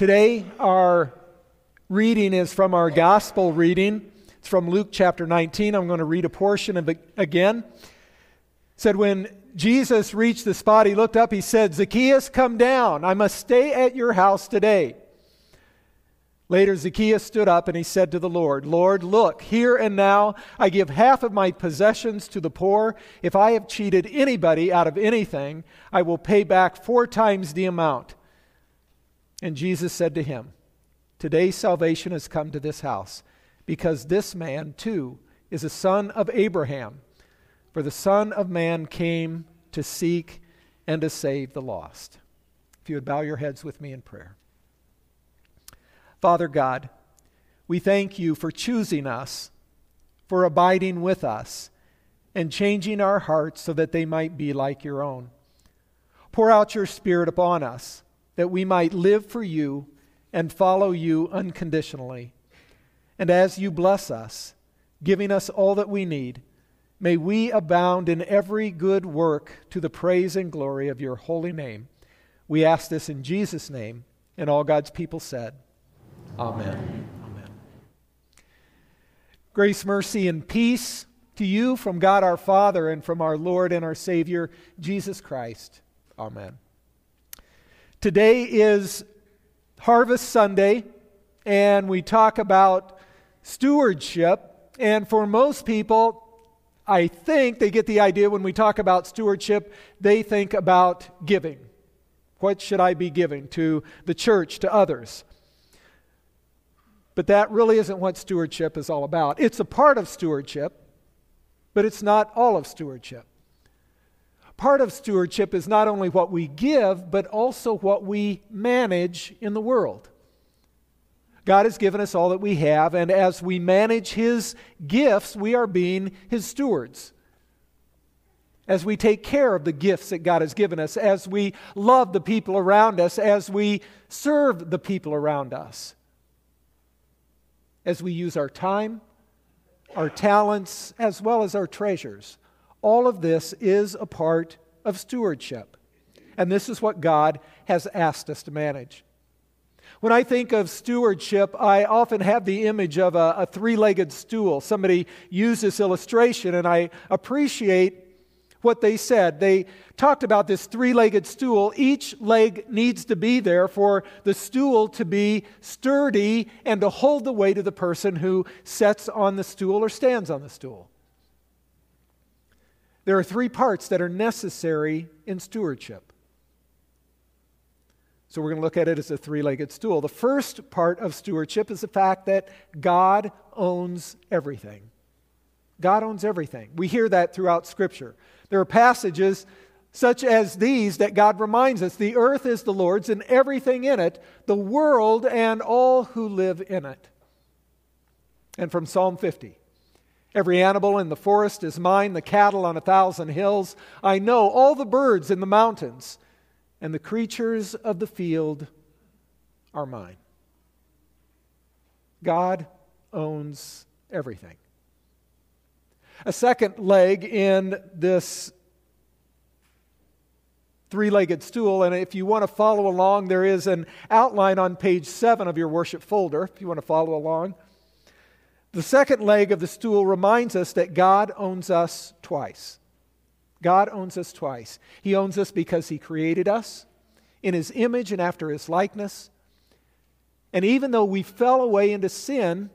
Today, our reading is from our gospel reading. It's from Luke chapter 19. I'm going to read a portion of it again. It said, When Jesus reached the spot, he looked up, he said, Zacchaeus, come down. I must stay at your house today. Later, Zacchaeus stood up and he said to the Lord, Lord, look, here and now I give half of my possessions to the poor. If I have cheated anybody out of anything, I will pay back four times the amount. And Jesus said to him, Today salvation has come to this house, because this man, too, is a son of Abraham. For the Son of Man came to seek and to save the lost. If you would bow your heads with me in prayer. Father God, we thank you for choosing us, for abiding with us, and changing our hearts so that they might be like your own. Pour out your Spirit upon us that we might live for you and follow you unconditionally. And as you bless us, giving us all that we need, may we abound in every good work to the praise and glory of your holy name. We ask this in Jesus' name, and all God's people said, Amen. Amen. Grace, mercy, and peace to you from God our Father and from our Lord and our Savior, Jesus Christ. Amen. Today is Harvest Sunday, and we talk about stewardship. And for most people, I think they get the idea when we talk about stewardship, they think about giving. What should I be giving to the church, to others? But that really isn't what stewardship is all about. It's a part of stewardship, but it's not all of stewardship part of stewardship is not only what we give, but also what we manage in the world. God has given us all that we have, and as we manage His gifts, we are being His stewards. As we take care of the gifts that God has given us, as we love the people around us, as we serve the people around us, as we use our time, our talents, as well as our treasures all of this is a part of stewardship. And this is what God has asked us to manage. When I think of stewardship, I often have the image of a, a three legged stool. Somebody used this illustration, and I appreciate what they said. They talked about this three legged stool. Each leg needs to be there for the stool to be sturdy and to hold the weight of the person who sits on the stool or stands on the stool. There are three parts that are necessary in stewardship. So we're going to look at it as a three legged stool. The first part of stewardship is the fact that God owns everything. God owns everything. We hear that throughout Scripture. There are passages such as these that God reminds us the earth is the Lord's and everything in it, the world and all who live in it. And from Psalm 50 Every animal in the forest is mine, the cattle on a thousand hills. I know all the birds in the mountains, and the creatures of the field are mine. God owns everything. A second leg in this three legged stool, and if you want to follow along, there is an outline on page seven of your worship folder, if you want to follow along. The second leg of the stool reminds us that God owns us twice. God owns us twice. He owns us because He created us in His image and after His likeness. And even though we fell away into sin,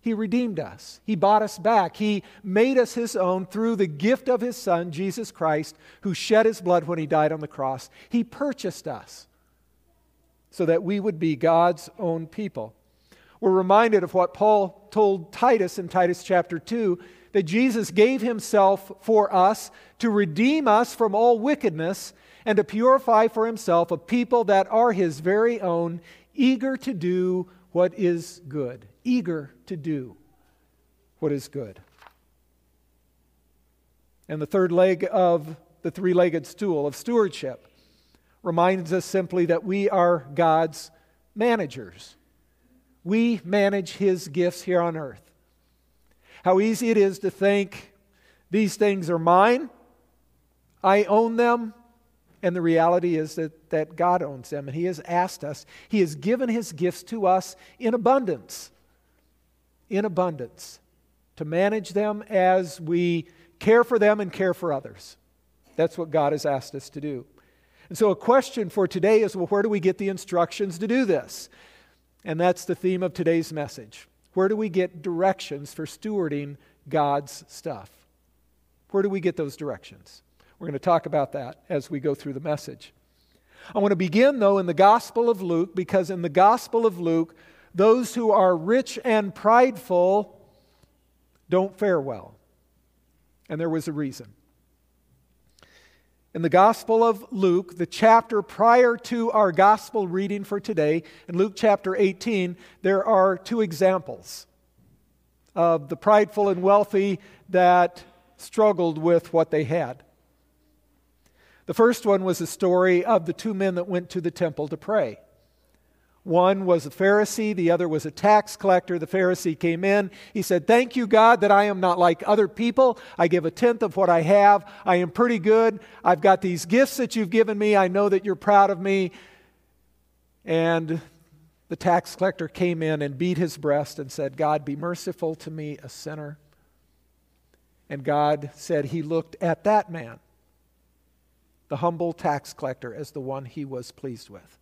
He redeemed us. He bought us back. He made us His own through the gift of His Son, Jesus Christ, who shed His blood when He died on the cross. He purchased us so that we would be God's own people. We're reminded of what Paul told Titus in Titus chapter 2 that Jesus gave himself for us to redeem us from all wickedness and to purify for himself a people that are his very own, eager to do what is good. Eager to do what is good. And the third leg of the three legged stool of stewardship reminds us simply that we are God's managers we manage His gifts here on earth. How easy it is to think these things are mine, I own them, And the reality is that, that God owns them, and He has asked us, He has given His gifts to us in abundance. In abundance. To manage them as we care for them and care for others. That's what God has asked us to do. And so, a question for today is well, where do we get the instructions to do this? And that's the theme of today's message. Where do we get directions for stewarding God's stuff? Where do we get those directions? We're going to talk about that as we go through the message. I want to begin, though, in the Gospel of Luke, because in the Gospel of Luke, those who are rich and prideful don't fare well. And there was a reason. In the Gospel of Luke, the chapter prior to our Gospel reading for today, in Luke chapter 18, there are two examples of the prideful and wealthy that struggled with what they had. The first one was the story of the two men that went to the temple to pray. One was a Pharisee, the other was a tax collector. The Pharisee came in. He said, Thank you, God, that I am not like other people. I give a tenth of what I have. I am pretty good. I've got these gifts that you've given me. I know that you're proud of me. And the tax collector came in and beat his breast and said, God, be merciful to me, a sinner. And God said he looked at that man, the humble tax collector, as the one he was pleased with.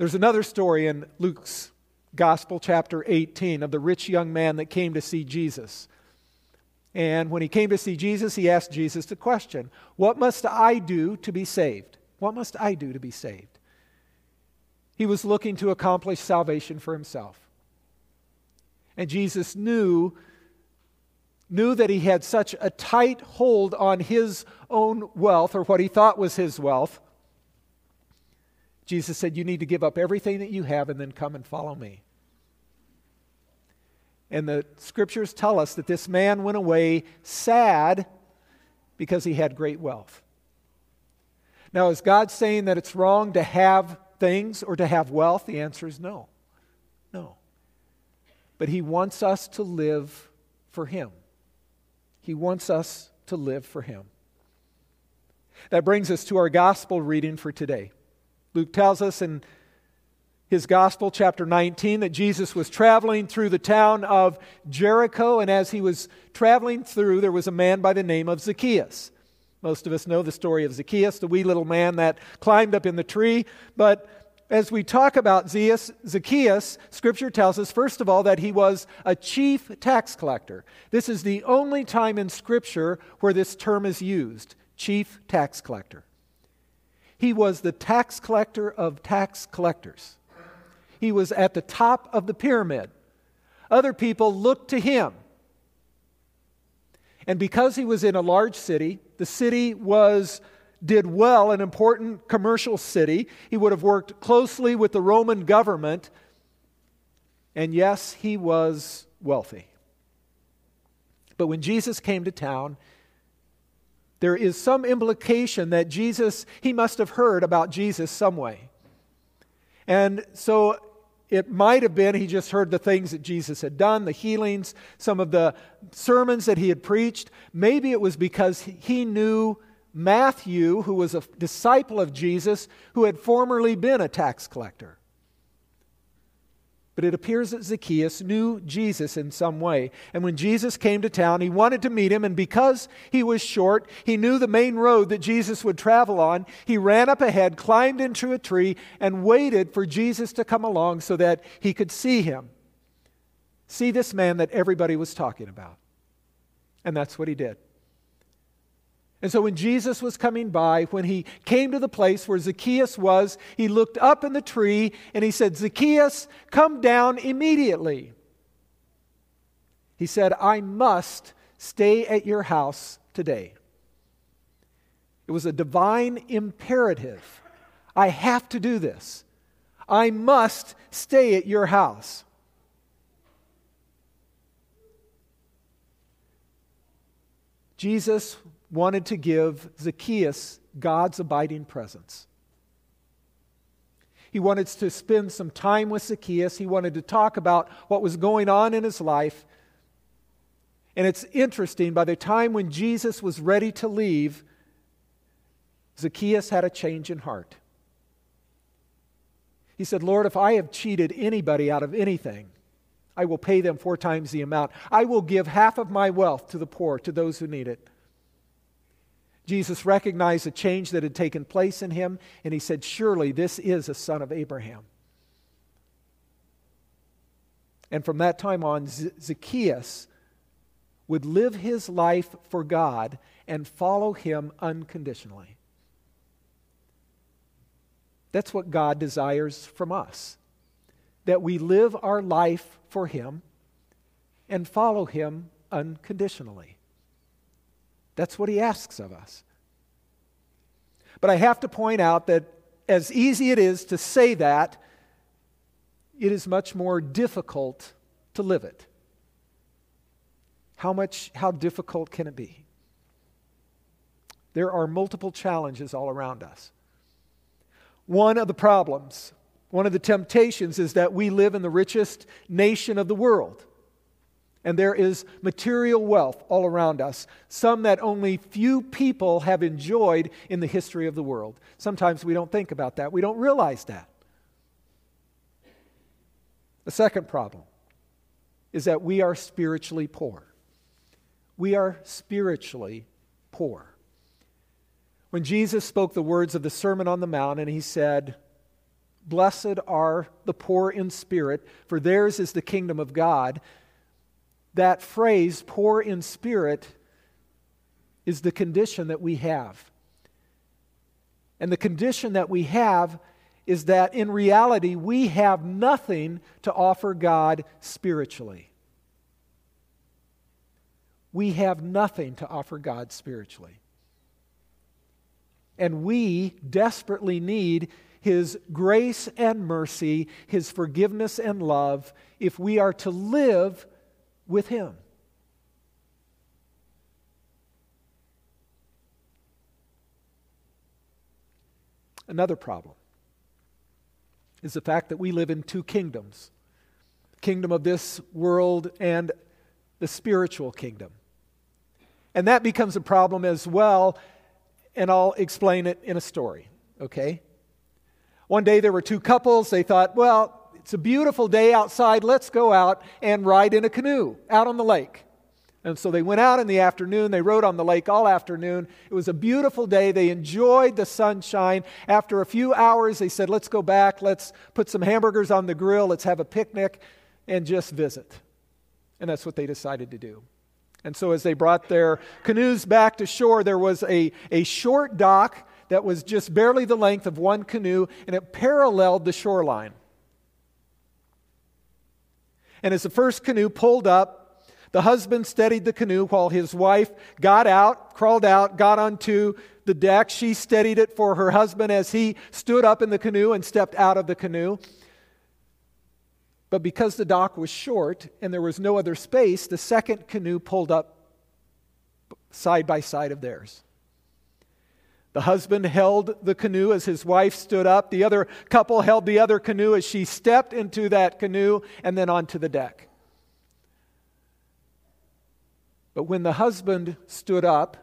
There's another story in Luke's Gospel, chapter 18, of the rich young man that came to see Jesus. And when he came to see Jesus, he asked Jesus the question What must I do to be saved? What must I do to be saved? He was looking to accomplish salvation for himself. And Jesus knew, knew that he had such a tight hold on his own wealth, or what he thought was his wealth, Jesus said, You need to give up everything that you have and then come and follow me. And the scriptures tell us that this man went away sad because he had great wealth. Now, is God saying that it's wrong to have things or to have wealth? The answer is no. No. But he wants us to live for him. He wants us to live for him. That brings us to our gospel reading for today. Luke tells us in his gospel, chapter 19, that Jesus was traveling through the town of Jericho, and as he was traveling through, there was a man by the name of Zacchaeus. Most of us know the story of Zacchaeus, the wee little man that climbed up in the tree. But as we talk about Zacchaeus, Scripture tells us, first of all, that he was a chief tax collector. This is the only time in Scripture where this term is used chief tax collector. He was the tax collector of tax collectors. He was at the top of the pyramid. Other people looked to him. And because he was in a large city, the city was did well, an important commercial city. He would have worked closely with the Roman government. And yes, he was wealthy. But when Jesus came to town, there is some implication that Jesus, he must have heard about Jesus some way. And so it might have been he just heard the things that Jesus had done, the healings, some of the sermons that he had preached. Maybe it was because he knew Matthew, who was a disciple of Jesus, who had formerly been a tax collector. But it appears that Zacchaeus knew Jesus in some way. And when Jesus came to town, he wanted to meet him. And because he was short, he knew the main road that Jesus would travel on. He ran up ahead, climbed into a tree, and waited for Jesus to come along so that he could see him. See this man that everybody was talking about. And that's what he did. And so when Jesus was coming by, when he came to the place where Zacchaeus was, he looked up in the tree and he said, Zacchaeus, come down immediately. He said, I must stay at your house today. It was a divine imperative. I have to do this. I must stay at your house. Jesus wanted to give Zacchaeus God's abiding presence. He wanted to spend some time with Zacchaeus. He wanted to talk about what was going on in his life. And it's interesting, by the time when Jesus was ready to leave, Zacchaeus had a change in heart. He said, Lord, if I have cheated anybody out of anything, I will pay them four times the amount. I will give half of my wealth to the poor, to those who need it. Jesus recognized the change that had taken place in him, and he said, Surely this is a son of Abraham. And from that time on, Zacchaeus would live his life for God and follow him unconditionally. That's what God desires from us that we live our life for him and follow him unconditionally. That's what he asks of us. But I have to point out that as easy it is to say that, it is much more difficult to live it. How much how difficult can it be? There are multiple challenges all around us. One of the problems, one of the temptations is that we live in the richest nation of the world. And there is material wealth all around us, some that only few people have enjoyed in the history of the world. Sometimes we don't think about that, we don't realize that. The second problem is that we are spiritually poor. We are spiritually poor. When Jesus spoke the words of the Sermon on the Mount and he said, Blessed are the poor in spirit, for theirs is the kingdom of God that phrase, poor in spirit, is the condition that we have. And the condition that we have is that in reality, we have nothing to offer God spiritually. We have nothing to offer God spiritually. And we desperately need His grace and mercy, His forgiveness and love, if we are to live with Him. Another problem is the fact that we live in two kingdoms the kingdom of this world and the spiritual kingdom. And that becomes a problem as well, and I'll explain it in a story, okay? One day there were two couples. They thought, well, it's a beautiful day outside. Let's go out and ride in a canoe out on the lake. And so they went out in the afternoon. They rode on the lake all afternoon. It was a beautiful day. They enjoyed the sunshine. After a few hours, they said, Let's go back. Let's put some hamburgers on the grill. Let's have a picnic and just visit. And that's what they decided to do. And so, as they brought their canoes back to shore, there was a, a short dock that was just barely the length of one canoe, and it paralleled the shoreline. And as the first canoe pulled up, the husband steadied the canoe while his wife got out, crawled out, got onto the deck. She steadied it for her husband as he stood up in the canoe and stepped out of the canoe. But because the dock was short and there was no other space, the second canoe pulled up side by side of theirs. The husband held the canoe as his wife stood up. The other couple held the other canoe as she stepped into that canoe and then onto the deck. But when the husband stood up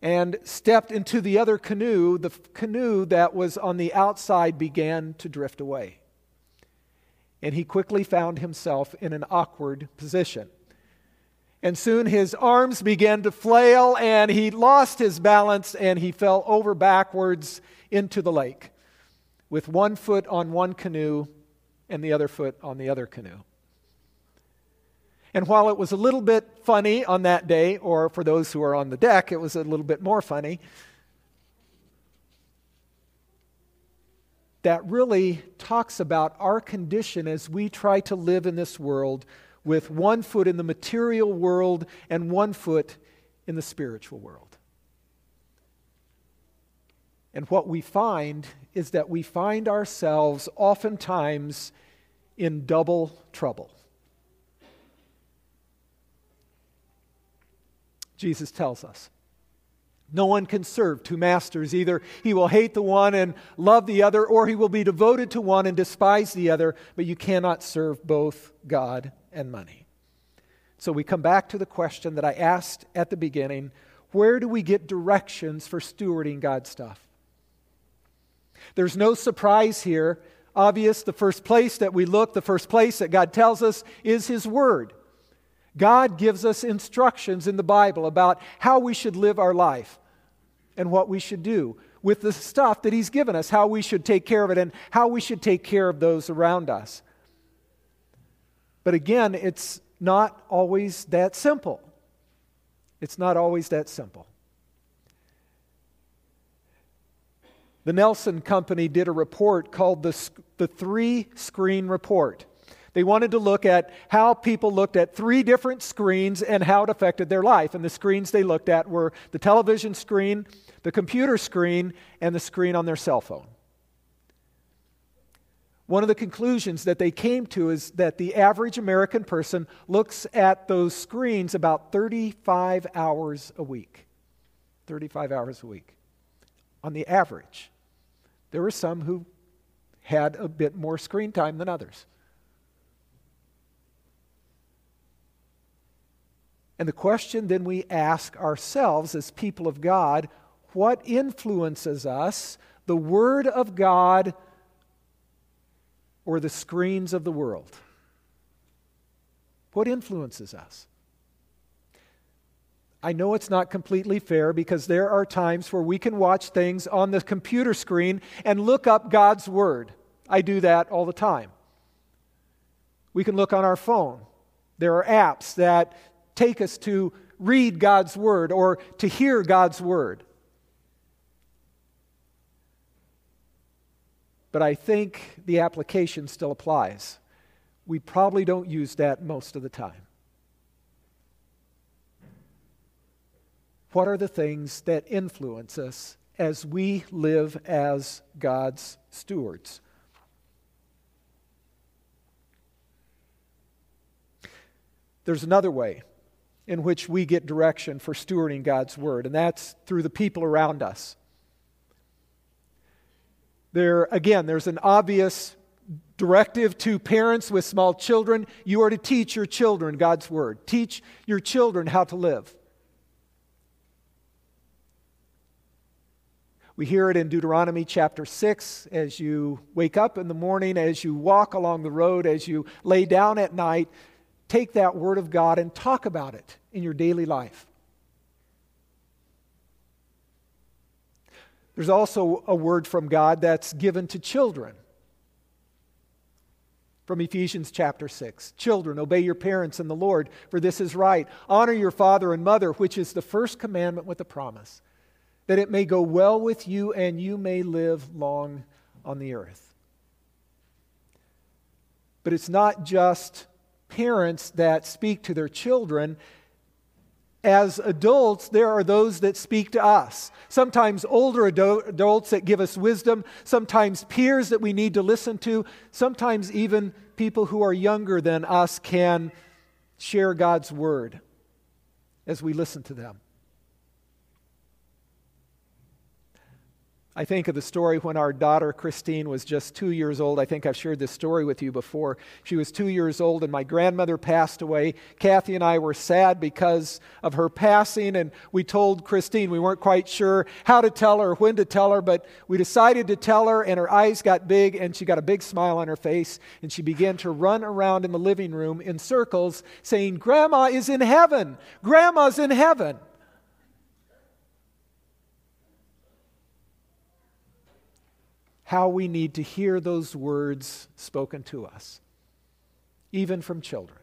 and stepped into the other canoe, the canoe that was on the outside began to drift away. And he quickly found himself in an awkward position. And soon his arms began to flail, and he lost his balance and he fell over backwards into the lake with one foot on one canoe and the other foot on the other canoe. And while it was a little bit funny on that day, or for those who are on the deck, it was a little bit more funny, that really talks about our condition as we try to live in this world with one foot in the material world and one foot in the spiritual world. And what we find is that we find ourselves oftentimes in double trouble. Jesus tells us. No one can serve two masters. Either he will hate the one and love the other, or he will be devoted to one and despise the other, but you cannot serve both God and money. So we come back to the question that I asked at the beginning where do we get directions for stewarding God's stuff? There's no surprise here. Obvious, the first place that we look, the first place that God tells us is His Word. God gives us instructions in the Bible about how we should live our life and what we should do with the stuff that He's given us, how we should take care of it, and how we should take care of those around us. But again, it's not always that simple. It's not always that simple. The Nielsen Company did a report called the, the Three Screen Report. They wanted to look at how people looked at three different screens and how it affected their life. And the screens they looked at were the television screen, the computer screen, and the screen on their cell phone. One of the conclusions that they came to is that the average American person looks at those screens about 35 hours a week. 35 hours a week on the average. There were some who had a bit more screen time than others. And the question then we ask ourselves as people of God what influences us, the Word of God or the screens of the world? What influences us? I know it's not completely fair because there are times where we can watch things on the computer screen and look up God's Word. I do that all the time. We can look on our phone. There are apps that take us to read God's Word or to hear God's Word. But I think the application still applies. We probably don't use that most of the time. What are the things that influence us as we live as God's stewards? There's another way in which we get direction for stewarding God's word, and that's through the people around us. There, again, there's an obvious directive to parents with small children. You are to teach your children God's word, teach your children how to live. We hear it in Deuteronomy chapter 6 as you wake up in the morning, as you walk along the road, as you lay down at night. Take that word of God and talk about it in your daily life. There's also a word from God that's given to children. From Ephesians chapter 6. Children, obey your parents in the Lord, for this is right. Honor your father and mother, which is the first commandment with a promise that it may go well with you and you may live long on the earth. But it's not just parents that speak to their children. As adults, there are those that speak to us. Sometimes older adults that give us wisdom, sometimes peers that we need to listen to, sometimes even people who are younger than us can share God's word as we listen to them. I think of the story when our daughter Christine was just two years old. I think I've shared this story with you before. She was two years old, and my grandmother passed away. Kathy and I were sad because of her passing, and we told Christine we weren't quite sure how to tell her, when to tell her, but we decided to tell her, and her eyes got big, and she got a big smile on her face, and she began to run around in the living room in circles, saying, Grandma is in heaven! Grandma's in heaven! How we need to hear those words spoken to us, even from children.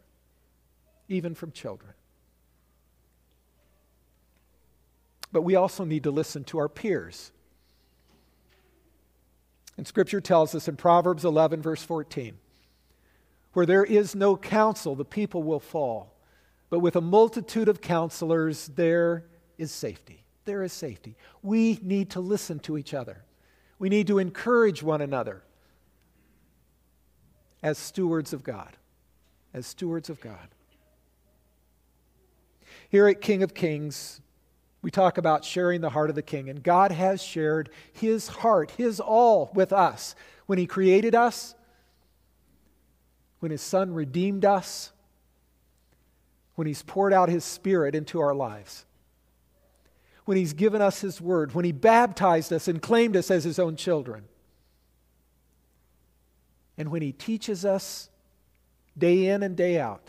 Even from children. But we also need to listen to our peers. And Scripture tells us in Proverbs 11, verse 14, where there is no counsel, the people will fall. But with a multitude of counselors, there is safety. There is safety. We need to listen to each other. We need to encourage one another as stewards of God. As stewards of God. Here at King of Kings, we talk about sharing the heart of the King, and God has shared His heart, His all with us when He created us, when His Son redeemed us, when He's poured out His Spirit into our lives. When He's given us His word, when He baptized us and claimed us as His own children, and when He teaches us day in and day out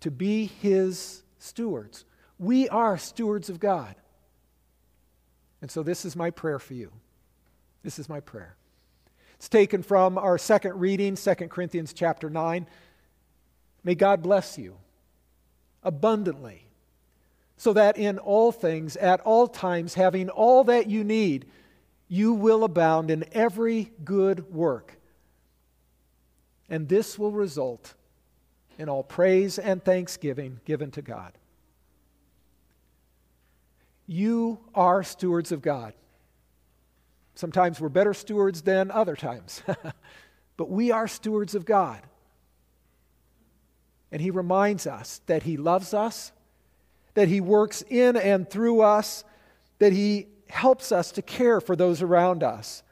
to be His stewards. We are stewards of God. And so, this is my prayer for you. This is my prayer. It's taken from our second reading, 2 Corinthians chapter 9. May God bless you abundantly, so that in all things, at all times, having all that you need, you will abound in every good work. And this will result in all praise and thanksgiving given to God. You are stewards of God. Sometimes we're better stewards than other times, but we are stewards of God. And He reminds us that He loves us, that He works in and through us, that He helps us to care for those around us,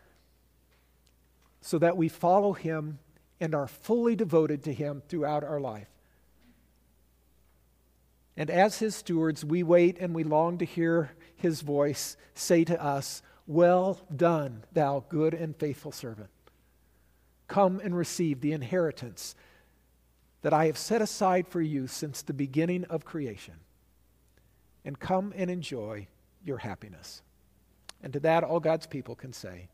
so that we follow Him and are fully devoted to Him throughout our life. And as his stewards, we wait and we long to hear his voice say to us, Well done, thou good and faithful servant. Come and receive the inheritance that I have set aside for you since the beginning of creation. And come and enjoy your happiness. And to that, all God's people can say,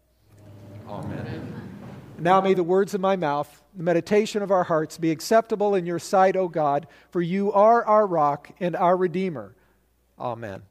Amen. Amen. Now may the words of my mouth, the meditation of our hearts be acceptable in your sight, O God, for you are our rock and our Redeemer. Amen.